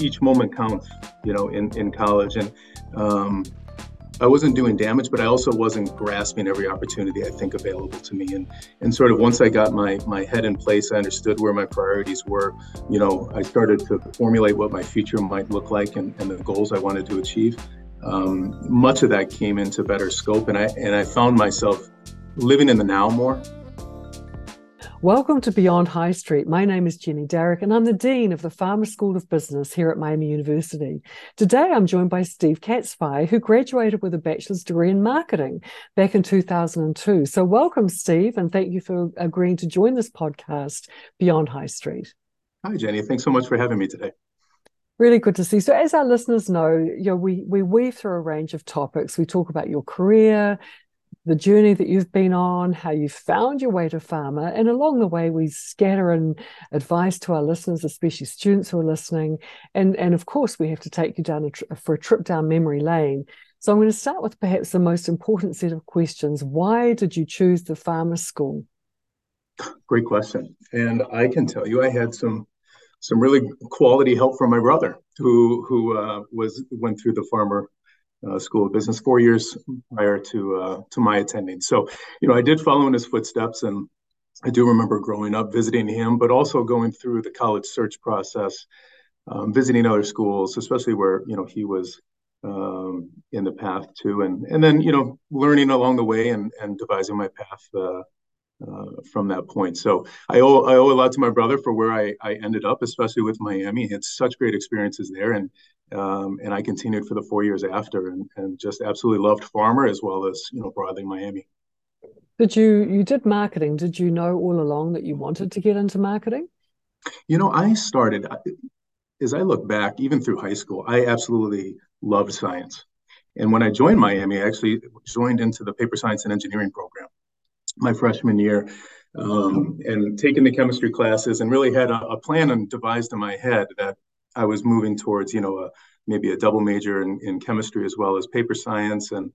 each moment counts, you know, in, in college. And um, I wasn't doing damage, but I also wasn't grasping every opportunity I think available to me. And and sort of once I got my my head in place, I understood where my priorities were. You know, I started to formulate what my future might look like and, and the goals I wanted to achieve. Um, much of that came into better scope, and I and I found myself living in the now more Welcome to Beyond High Street. My name is Jenny Darroch, and I'm the Dean of the Farmer School of Business here at Miami University. Today, I'm joined by Steve Katzfei, who graduated with a bachelor's degree in marketing back in 2002. So, welcome, Steve, and thank you for agreeing to join this podcast, Beyond High Street. Hi, Jenny. Thanks so much for having me today. Really good to see. So, as our listeners know, you know, we we weave through a range of topics. We talk about your career, the journey that you've been on, how you found your way to farmer. And along the way, we scatter in advice to our listeners, especially students who are listening. And, and of course, we have to take you down a for a trip down memory lane. So I'm going to start with perhaps the most important set of questions. Why did you choose the farmer school? Great question. And I can tell you, I had some some really quality help from my brother, who who uh, was went through the farmer uh, School of Business four years prior to uh, to my attending. So, you know, I did follow in his footsteps, and I do remember growing up visiting him, but also going through the college search process, um, visiting other schools, especially where you know he was um, in the path too, and and then you know learning along the way and and devising my path. Uh, uh, from that point. So I owe I owe a lot to my brother for where I, I ended up, especially with Miami. Had such great experiences there, and um, and I continued for the four years after, and, and just absolutely loved Farmer as well as you know broadly Miami. Did you you did marketing? Did you know all along that you wanted to get into marketing? You know, I started as I look back, even through high school, I absolutely loved science. And when I joined Miami, I actually joined into the paper science and engineering program my freshman year um, and taking the chemistry classes and really had a, a, plan and devised in my head that I was moving towards, you know, a, maybe a double major in, in chemistry as well as paper science. And,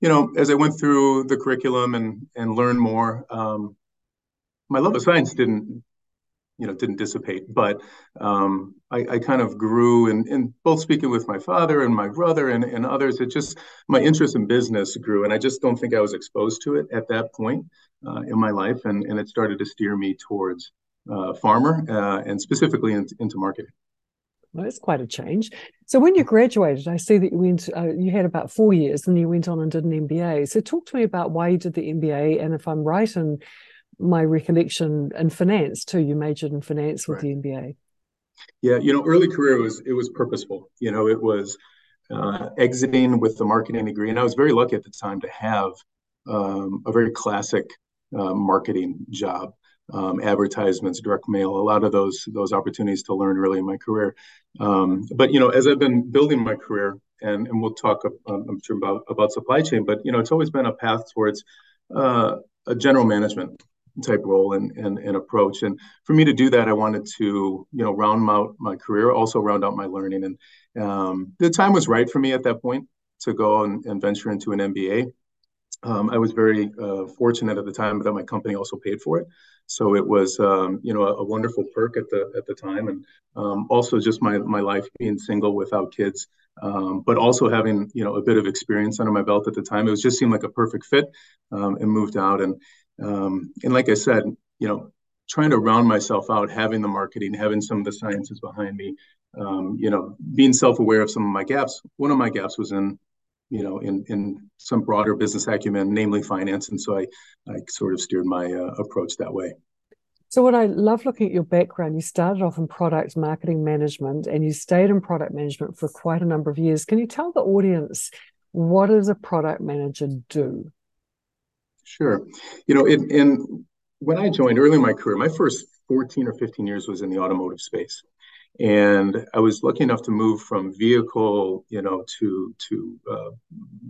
you know, as I went through the curriculum and, and learned more, um, my love of science didn't you know didn't dissipate but um, I, I, kind of grew and in, in, both speaking with my father and my brother and, and others it just my interest in business grew and i just don't think i was exposed to it at that point uh, in my life and, and it started to steer me towards uh, farmer uh, and specifically in, into marketing well, it's quite a change. So when you graduated, I see that you went, uh, you had about four years, and you went on and did an MBA. So talk to me about why you did the MBA, and if I'm right in my recollection in finance too. You majored in finance with right. the MBA. Yeah, you know, early career was it was purposeful. You know, it was uh, exiting with the marketing degree, and I was very lucky at the time to have um, a very classic uh, marketing job. Um, advertisements, direct mail, a lot of those those opportunities to learn early in my career. Um, but you know, as I've been building my career, and and we'll talk, uh, I'm sure about about supply chain, but you know, it's always been a path towards uh, a general management type role and, and, and approach. And for me to do that, I wanted to, you know, round out my career, also round out my learning. And um, the time was right for me at that point to go and, and venture into an MBA. Um, I was very uh, fortunate at the time that my company also paid for it, so it was um, you know a, a, wonderful perk at the at the time, and um, also just my my life being single without kids, um, but also having you know a bit of experience under my belt at the time. It was just seemed like a perfect fit, um, and moved out and um, and like I said, you know, trying to round myself out, having the marketing, having some of the sciences behind me, um, you know, being self-aware of some of my gaps. One of my gaps was in, you know, in in some broader business acumen, namely finance, and so I I sort of steered my uh, approach that way. So, what I love looking at your background, you started off in product marketing management and you stayed in product management for quite a number of years. Can you tell the audience what does a product manager do? Sure. You know, in, in when I joined early in my career, my first 14 or 15 years was in the automotive space. And I was lucky enough to move from vehicle, you know, to to uh,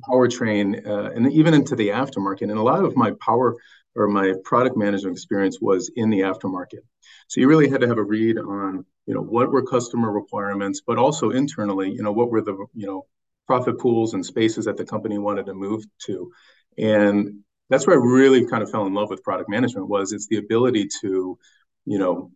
powertrain, uh, and even into the aftermarket. And a lot of my power or my product management experience was in the aftermarket. So you really had to have a read on, you know, what were customer requirements, but also internally, you know, what were the, you know, profit pools and spaces that the company wanted to move to. And that's where I really kind of fell in love with product management was it's the ability to, you know,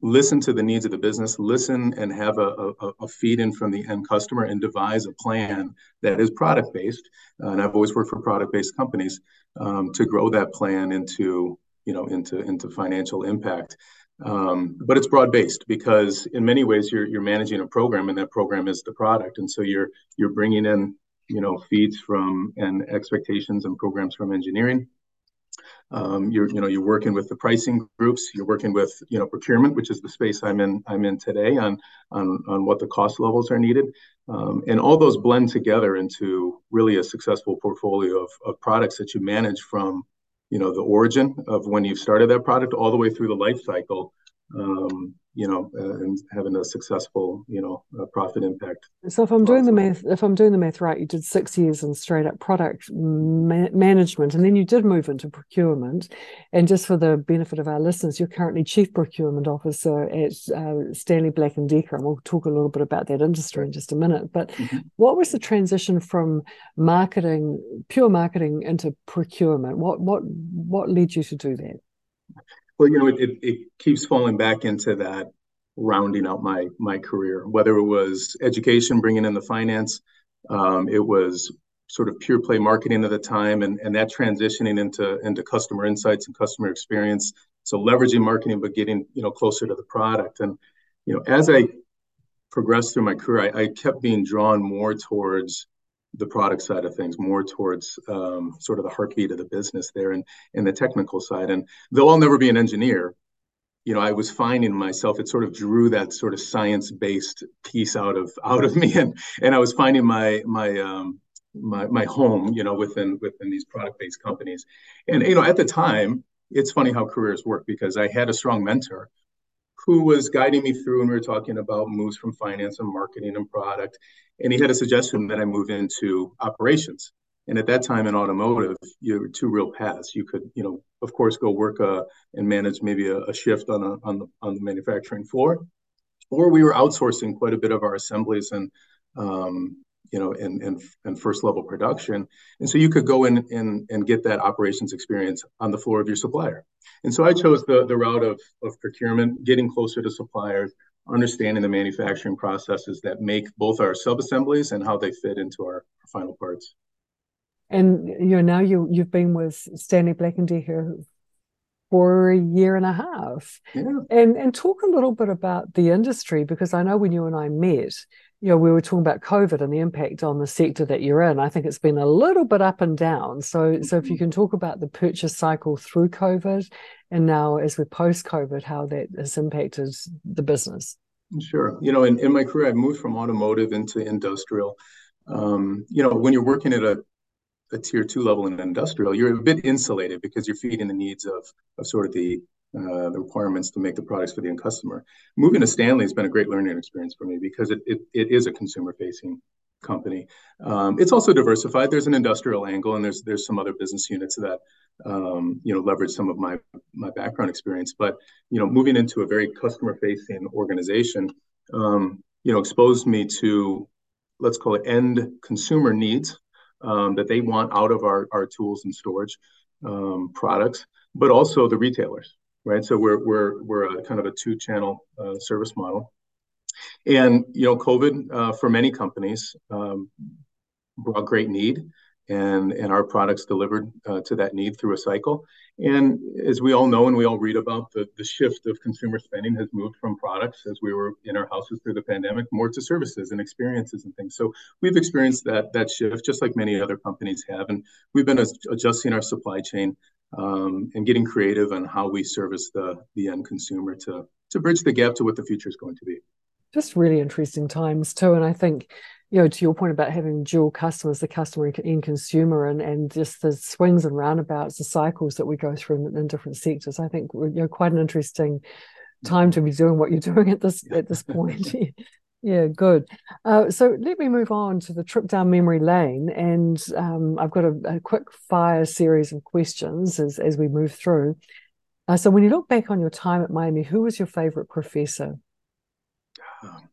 listen to the needs of the business, listen and have a, a, a feed in from the end customer and devise a plan that is product based. Uh, and I've always worked for product based companies um, to grow that plan into you know into into financial impact. Um, but it's broad based because in many ways you're you're managing a program and that program is the product, and so you're you're bringing in you know feeds from and expectations and programs from engineering um, you're, you know, you're working with the pricing groups. You're working with, you know, procurement, which is the space I'm in. I'm in today on on on what the cost levels are needed, um, and all those blend together into really a successful portfolio of, of products that you manage from, you know, the origin of when you've started that product all the way through the life cycle um, you know, uh, and having a successful, you know, uh, profit impact. So if I'm doing the math, if I'm doing the math right, you did six years in straight up product ma- management, and then you did move into procurement. And just for the benefit of our listeners, you're currently chief procurement officer at uh, Stanley Black and Decker, and we'll talk a little bit about that industry in just a minute. But mm-hmm. what was the transition from marketing, pure marketing, into procurement? What what what led you to do that? Well, you know, it, it, it keeps falling back into that rounding out my my career. Whether it was education, bringing in the finance, um, it was sort of pure play marketing at the time, and and that transitioning into into customer insights and customer experience. So leveraging marketing, but getting you know closer to the product. And you know, as I progressed through my career, I, I kept being drawn more towards the product side of things more towards um, sort of the heartbeat of the business there and, and the technical side. And though I'll never be an engineer, you know, I was finding myself, it sort of drew that sort of science-based piece out of out of me. And and I was finding my my um my my home, you know, within within these product-based companies. And you know, at the time, it's funny how careers work because I had a strong mentor who was guiding me through and we were talking about moves from finance and marketing and product and he had a suggestion that I move into operations. And at that time in automotive, you had two real paths. You could, you know, of course, go work uh, and manage maybe a, a, shift on a, on the on the manufacturing floor, or we were outsourcing quite a bit of our assemblies and um, you know and, and and first level production and so you could go in and, and get that operations experience on the floor of your supplier and so i chose the, the route of, of procurement getting closer to suppliers understanding the manufacturing processes that make both our sub-assemblies and how they fit into our, final parts. And you know now you you've been with Stanley Black and Decker for a year and a half. Yeah. And and talk a little bit about the industry because I know when you and I met, you know, we were talking about COVID and the impact on the sector that you're in. I think it's been a little bit up and down. So so if you mm-hmm. can talk about the purchase cycle through COVID and now as we're post COVID, how that has impacted the business. Sure. You know, in, in my career, I moved from automotive into industrial. Um, you know, when you're working at a, a tier two level in industrial, you're a bit insulated because you're feeding the needs of, of sort of the uh, the requirements to make the products for the end customer. Moving to Stanley has been a great learning experience for me because it, it, it is a consumer facing company. Um, it's also diversified. There's an industrial angle, and there's there's some other business units that um, you know leverage some of my my background experience. But you know, moving into a very customer facing organization, um, you know, exposed me to let's call it end consumer needs um, that they want out of our our tools and storage um, products, but also the retailers. Right, so we're we're we're a kind of a two channel uh, service model. And you know, COVID uh, for many companies um, brought great need, and and our products delivered uh, to that need through a cycle. And as we all know, and we all read about, the the shift of consumer spending has moved from products, as we were in our houses through the pandemic, more to services and experiences and things. So we've experienced that that shift, just like many other companies have, and we've been adjusting our supply chain um, and getting creative on how we service the the end consumer to to bridge the gap to what the future is going to be just really interesting times too. And I think, you know, to your point about having dual customers, the customer and consumer, and and just the swings and roundabouts, the cycles that we go through in, in different sectors. I think you know quite an interesting time to be doing what you're doing at this at this point. yeah, good. Uh, so let me move on to the trip down memory lane, and um, I've got a, a, quick fire series of questions as as we move through. Uh, so when you look back on your time at Miami, who was your favorite professor? Um,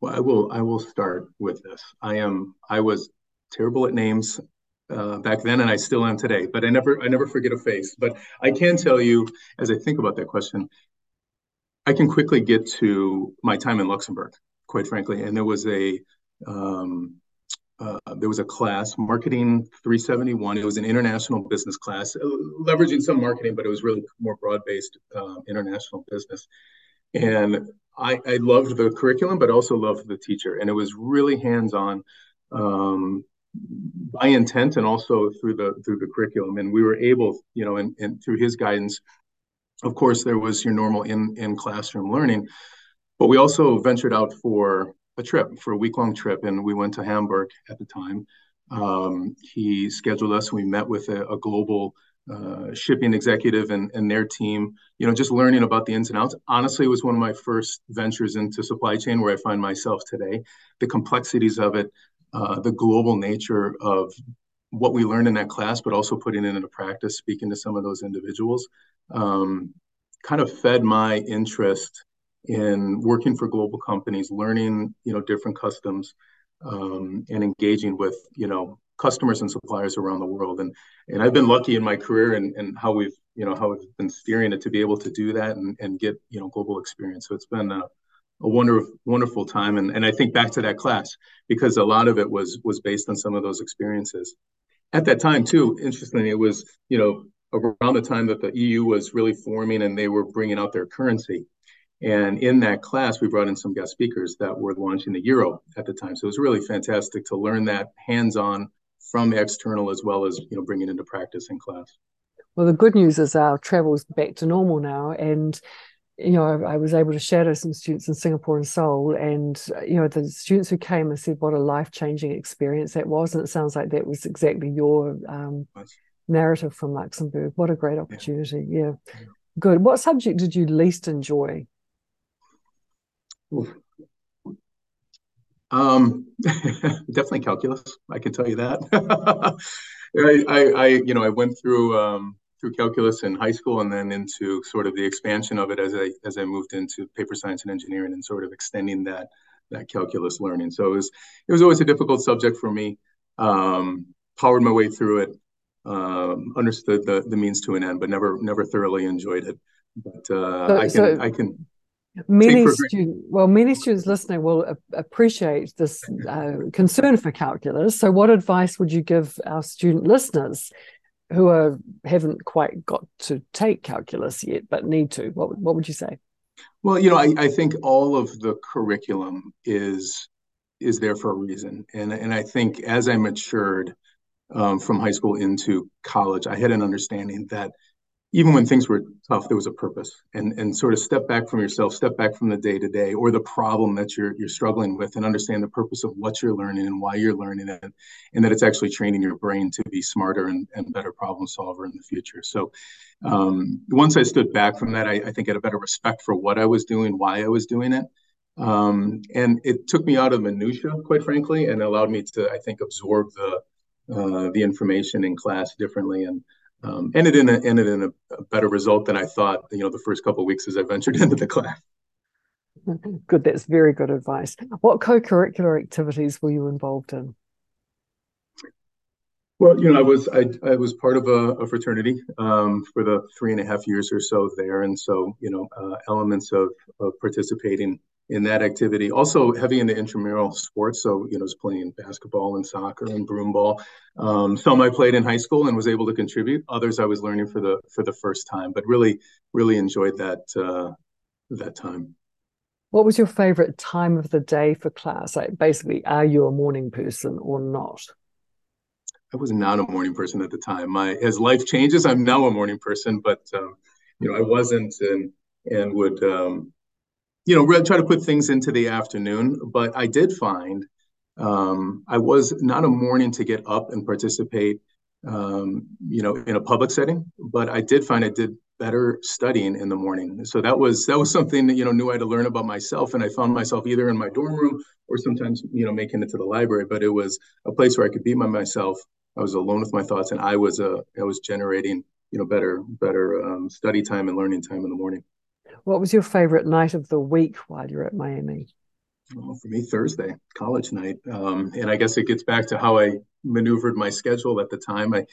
well, I will. I will start with this. I am. I was terrible at names uh, back then, and I still am today. But I never. I never forget a face. But I can tell you, as I think about that question, I can quickly get to my time in Luxembourg, quite frankly. And there was a um, uh, there was a class, Marketing 371. It was an international business class, uh, leveraging some marketing, but it was really more broad-based uh, international business. And I, I, loved the curriculum, but also loved the teacher. And it was really hands-on um, by intent and also through the through the curriculum. And we were able, you know, and, and through his guidance, of course, there was your normal in in classroom learning, but we also ventured out for a trip for a week long trip, and we went to Hamburg at the time. Um, he scheduled us. We met with a, a global uh, shipping executive and, and their team. You know, just learning about the ins and outs. Honestly, it was one of my first ventures into supply chain where I find myself today. The complexities of it, uh, the global nature of what we learned in that class, but also putting it into practice, speaking to some of those individuals, um, kind of fed my interest in working for global companies, learning you know different customs, um, and engaging with you know customers and suppliers around the world. And and I've been lucky in my career and, and how we've you know how we've been steering it to be able to do that and, and get you know global experience. So it's been a, a wonderful wonderful time. And and I think back to that class because a lot of it was was based on some of those experiences. At that time too, interestingly, it was you know around the time that the EU was really forming and they were bringing out their currency. And in that class, we brought in some guest speakers that were launching the Euro at the time. So it was really fantastic to learn that hands-on from external as well as you know bringing into practice in class. Well, the good news is our travel's back to normal now, and you know I, I was able to shadow some students in Singapore and Seoul, and you know the students who came and said what a life-changing experience that was, and it sounds like that was exactly your um, narrative from Luxembourg. What a great opportunity! Yeah. yeah. Good. What subject did you least enjoy? Um, definitely calculus. I can tell you that. I, I, I, you know, I went through um, through calculus in high school, and then into sort of the expansion of it as I as I moved into paper science and engineering, and sort of extending that that calculus learning. So it was it was always a difficult subject for me. Um, powered my way through it. Um, understood the the means to an end, but never never thoroughly enjoyed it. But uh, so, I can so, I can Many students, well, many students listening will appreciate this uh, concern for calculus. So, what advice would you give our student listeners who are haven't quite got to take calculus yet but need to? What what would you say? Well, you know, I, I think all of the curriculum is is there for a reason, and and I think as I matured um, from high school into college, I had an understanding that even when things were tough, there was a purpose and, and sort of step back from yourself, step back from the day to day or the problem that you're, you're struggling with and understand the purpose of what you're learning and why you're learning it. And that it's actually training your brain to be smarter and, and better problem solver in the future. So um, once I stood back from that, I, I think I had a better respect for what I was doing, why I was doing it. Um, and it took me out of minutia, quite frankly, and allowed me to, I think, absorb the, uh, the information in class differently. And um, ended in a, ended in a, better result than I thought. You know, the first couple of weeks as I ventured into the class. Good, that's very good advice. What co-curricular activities were you involved in? Well, you know, I was I, I was part of a, a fraternity um, for the three and a half years or so there, and so you know, uh, elements of, of participating in that activity. Also heavy into intramural sports. So, you know, was playing basketball and soccer and broomball. Um, some I played in high school and was able to contribute. Others I was learning for the for the first time, but really, really enjoyed that uh, that time. What was your favorite time of the day for class? Like basically, are you a morning person or not? I was not a morning person at the time. My as life changes, I'm now a morning person, but um, you know, I wasn't and and would um, you know, try to put things into the afternoon. But I did find um, I was not a morning to get up and participate, um, you know, in a public setting. But I did find I did better studying in the morning. So that was that was something that you know knew I had to learn about myself, and I found myself either in my dorm room or sometimes you know making it to the library. But it was a place where I could be by myself. I was alone with my thoughts, and I was uh, I was generating you know better better um, study time and learning time in the morning. What was your favorite night of the week while you're at Miami? Well, for me, Thursday, college night. Um, and I guess it gets back to how I maneuvered my schedule at the time. I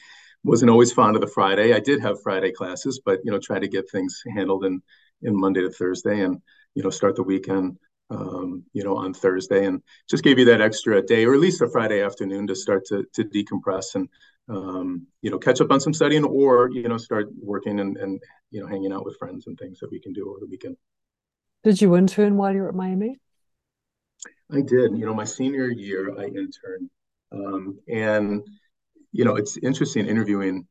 wasn't always fond of the Friday. I did have Friday classes, but you know, try to get things handled in in Monday to Thursday, and you know, start the weekend, um, you know, on Thursday, and just gave you that extra day, or at least a Friday afternoon, to start to to decompress and um, you know, catch up on some studying, or you know, start working and and you know, hanging out with friends and things that we can do over the weekend. Did you intern while you were at Miami? I did. You know, my senior year, I interned, um, and you know, it's interesting interviewing,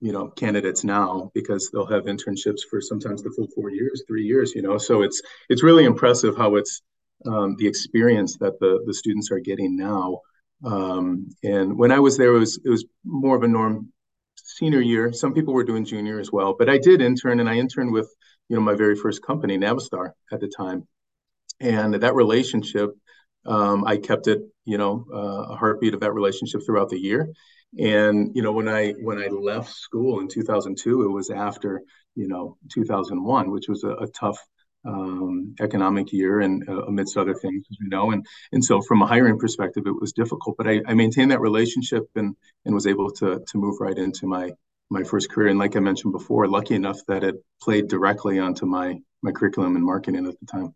you know, candidates now because they'll have internships for sometimes the full four years, three years. You know, so it's it's really impressive how it's um, the experience that the the students are getting now. Um, and when I was there, it was it was more of a norm senior year. Some people were doing junior as well, but I did intern, and I interned with you know my very first company, Navistar, at the time, and that relationship. Um, I kept it, you know, uh, a heartbeat of that relationship throughout the year. And you know, when I when I left school in 2002, it was after you know 2001, which was a, a tough um, economic year and uh, amidst other things, as we know. And and so from a hiring perspective, it was difficult. But I, I maintained that relationship and and was able to to move right into my my first career. And like I mentioned before, lucky enough that it played directly onto my my curriculum and marketing at the time.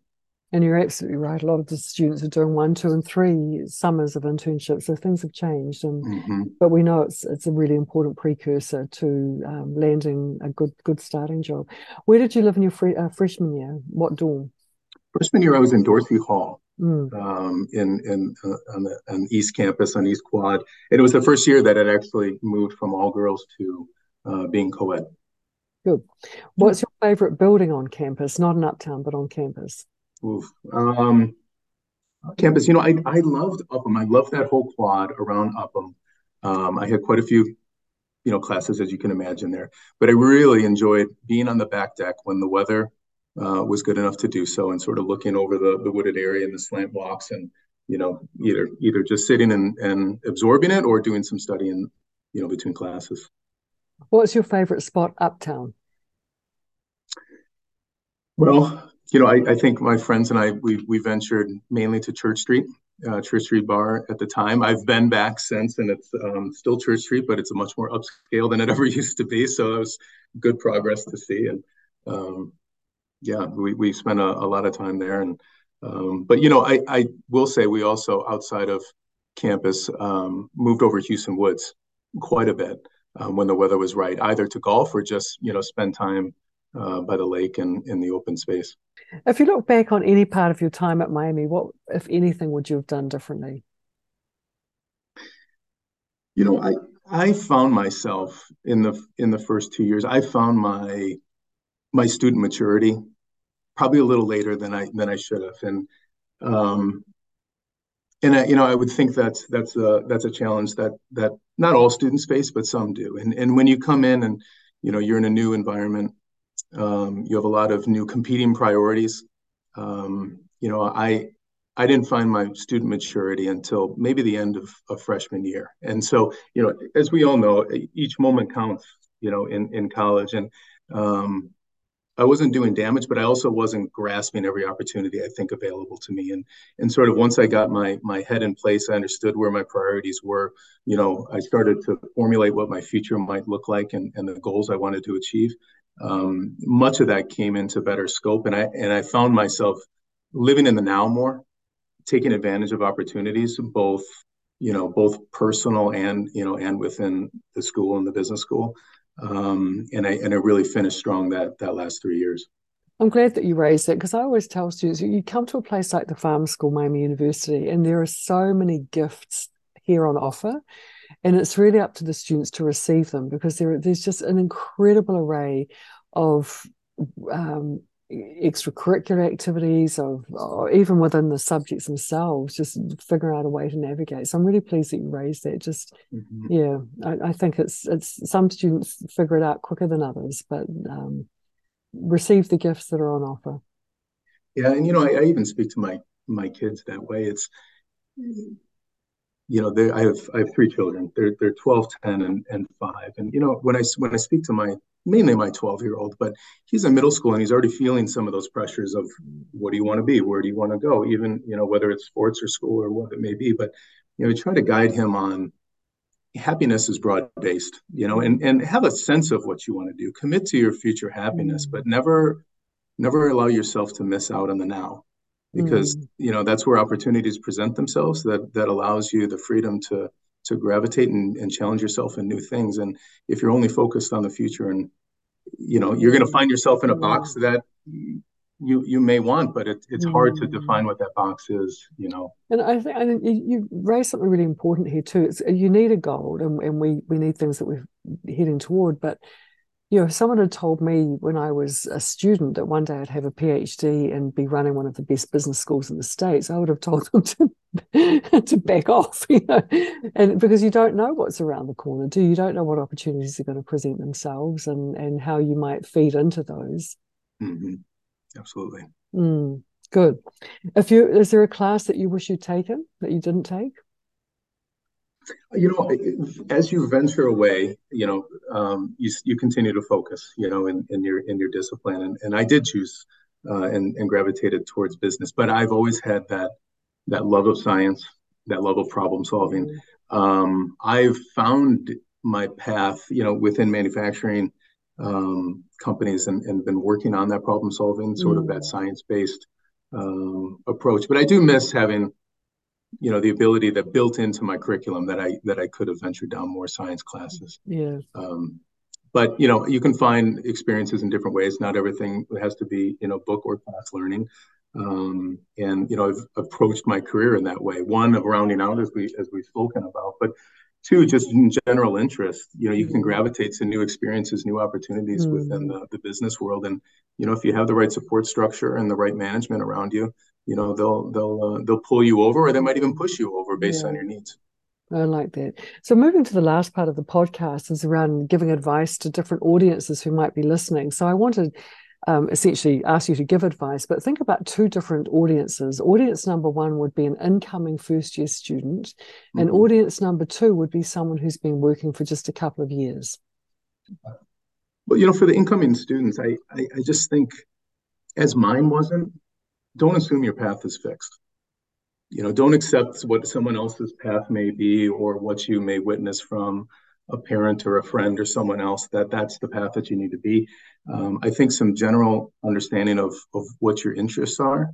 And you're absolutely right. A lot of the students are doing one, two, and three summers of internships, so things have changed. And mm-hmm. but we know it's it's a really important precursor to um, landing a good good starting job. Where did you live in your free, uh, freshman year? What dorm? Freshman year, I was in Dorsey Hall. Mm. Um, in in uh, on the on East Campus on East Quad, and it was the first year that it actually moved from all girls to uh, being co-ed. Good. What's your favorite building on campus? Not in Uptown, but on campus. Oof. Um, campus, you know, I, I loved Upham. I loved that whole quad around Upham. Um, I had quite a few, you know, classes as you can imagine there, but I really enjoyed being on the back deck when the weather uh, was good enough to do so and sort of looking over the, the wooded area and the slant walks and, you know, either either just sitting and, and absorbing it or doing some studying, you know, between classes. What's your favorite spot uptown? Well, you know, I, I, think my friends and I we we ventured mainly to Church Street, uh, Church Street Bar at the time. I've been back since, and it's um, still Church Street, but it's a much more upscale than it ever used to be. So it was good progress to see, and um, yeah, we we spent a, a, lot of time there. And um, but you know, I I will say we also outside of campus um, moved over Hueston Woods quite a bit um, when the weather was right, either to golf or just you know spend time uh, by the lake and in the open space. If you look back on any part of your time at Miami, what, if anything, would you have done differently? You know, I I found myself in the in the first two years. I found my my student maturity probably a little later than I than I should have, and um, and I, you know I would think that's that's a that's a challenge that that not all students face, but some do. And and when you come in and you know you're in a new environment um, you have a lot of new competing priorities. Um, you know, I I didn't find my student maturity until maybe the end of, of freshman year. And so, you know, as we all know, each moment counts. You know, in in college, and um, I wasn't doing damage, but I also wasn't grasping every opportunity I think available to me. And and sort of once I got my my head in place, I understood where my priorities were. You know, I started to formulate what my future might look like and, and the goals I wanted to achieve um, much of that came into better scope and i and i found myself living in the now more taking advantage of opportunities both you know both personal and you know and within the school and the business school. Um, and i and i really finished strong that that last three years. I'm glad that you raised it because I always tell students you come to a place like the Farm School, Miami University, and there are so many gifts here on offer and it's really up to the students to receive them because there, there's just an incredible array of um, extracurricular activities of even within the subjects themselves just figure out a way to navigate. So i'm really pleased that you raised that. Just mm-hmm. yeah I, I, think it's it's some students figure it out quicker than others but um, receive the gifts that are on offer. Yeah and you know I, I even speak to my my kids that way. It's you know, I have I have three children. They're they're 12, 10, and, and five. And you know, when I when I speak to my mainly my 12 year old, but he's in middle school and he's already feeling some of those pressures of what do you want to be, where do you want to go, even you know whether it's sports or school or what it may be. But you know, try to guide him on happiness is broad based, you know, and, and have a sense of what you want to do. Commit to your future happiness, but never never allow yourself to miss out on the now because mm. you know that's where opportunities present themselves that that allows you the freedom to to gravitate and, and challenge yourself in new things. And if you're only focused on the future and you know you're going to find yourself in a box that you you may want but it, it's hard to define what that box is you know. And i think and you raised something really important here too. It's you need a goal and, and we we need things that we're heading toward but you know, if someone had told me when I was a student that one day I'd have a PhD and be running one of the best business schools in the States, I would have told them to, to back off, you know, and because you don't know what's around the corner, do you? don't know what opportunities are going to present themselves and, and how you might feed into those. Mm-hmm. Absolutely. Mm, good. If you, is there a class that you wish you'd taken that you didn't take? You know as you venture away you know um, you, you continue to focus you know in, in your in your discipline and, and i did choose uh, and, and gravitated towards business but i've always had that that love of science that love of problem solving um, i've found my path you know within manufacturing um, companies and, and been working on that problem solving sort mm. of that mm. science based um, approach but i do miss having you know the ability that built into my curriculum that I that I could have ventured down more science classes. Yeah. Um, but you know you can find experiences in different ways. Not everything has to be you know book or class learning. Um, and you know I've approached my career in that way. One of rounding out as we as we've spoken about, but two just in general interest. You know you can gravitate to new experiences, new opportunities mm. within the, the business world, and you know if you have the right support structure and the right management around you you know they'll they'll uh, they'll pull you over or they might even push you over based yeah. on your needs I like that. So, moving to the last part of the podcast is around giving advice to different audiences who might be listening. So, I wanted um, essentially ask you to give advice, but think about two different audiences. Audience number one would be an incoming first year student, mm-hmm. and audience number two would be someone who's been working for just a couple of years. Well, you know, for the incoming students, I, I, I just think as mine wasn't, don't assume your path is fixed. You know, don't accept what someone else's path may be or what you may witness from a parent or a friend or someone else that that's the path that you need to be. Um, I think some general understanding of of what your interests are,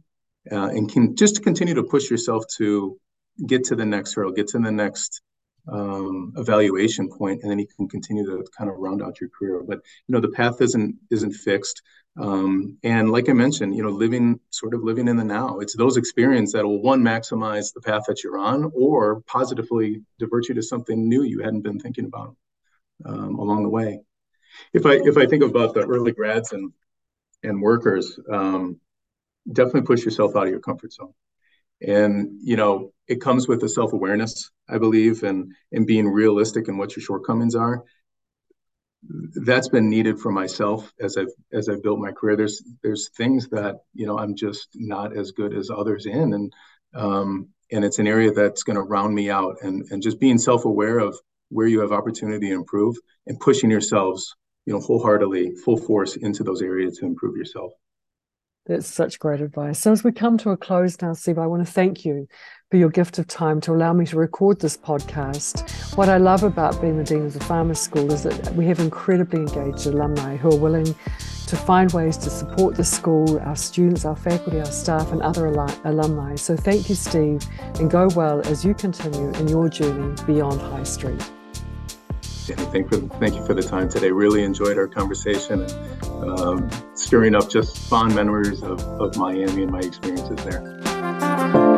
uh, and can just continue to push yourself to get to the next hurdle, get to the next um, evaluation point, and then you can continue to kind of round out your career. But you know, the path isn't isn't fixed. Um, and like I mentioned, you know, living sort of living in the now. It's those experiences that will one maximize the path that you're on, or positively divert you to something new you hadn't been thinking about um, along the way. If I if I think about the early grads and and workers, um, definitely push yourself out of your comfort zone. And you know, it comes with a self awareness, I believe, and and being realistic in what your shortcomings are that's been needed for myself as I've as I've built my career. There's there's things that you know I'm just not as good as others in, and um, and it's an area that's going to round me out. And and just being self aware of where you have opportunity to improve and pushing yourselves, you know, wholeheartedly, full force into those areas to improve yourself. That's such great advice. So as we come to a close now, Steve, I want to thank you for your gift of time to allow me to record this podcast. What I love about being the Dean of the Farmers School is that we have incredibly engaged alumni who are willing to find ways to support the school, our students, our faculty, our staff, and other alumni. So thank you, Steve, and go well as you continue in your journey beyond High Street. And thank, for, thank you for the time today. Really enjoyed our conversation and um, stirring up just fond memories of, of Miami and my experiences there.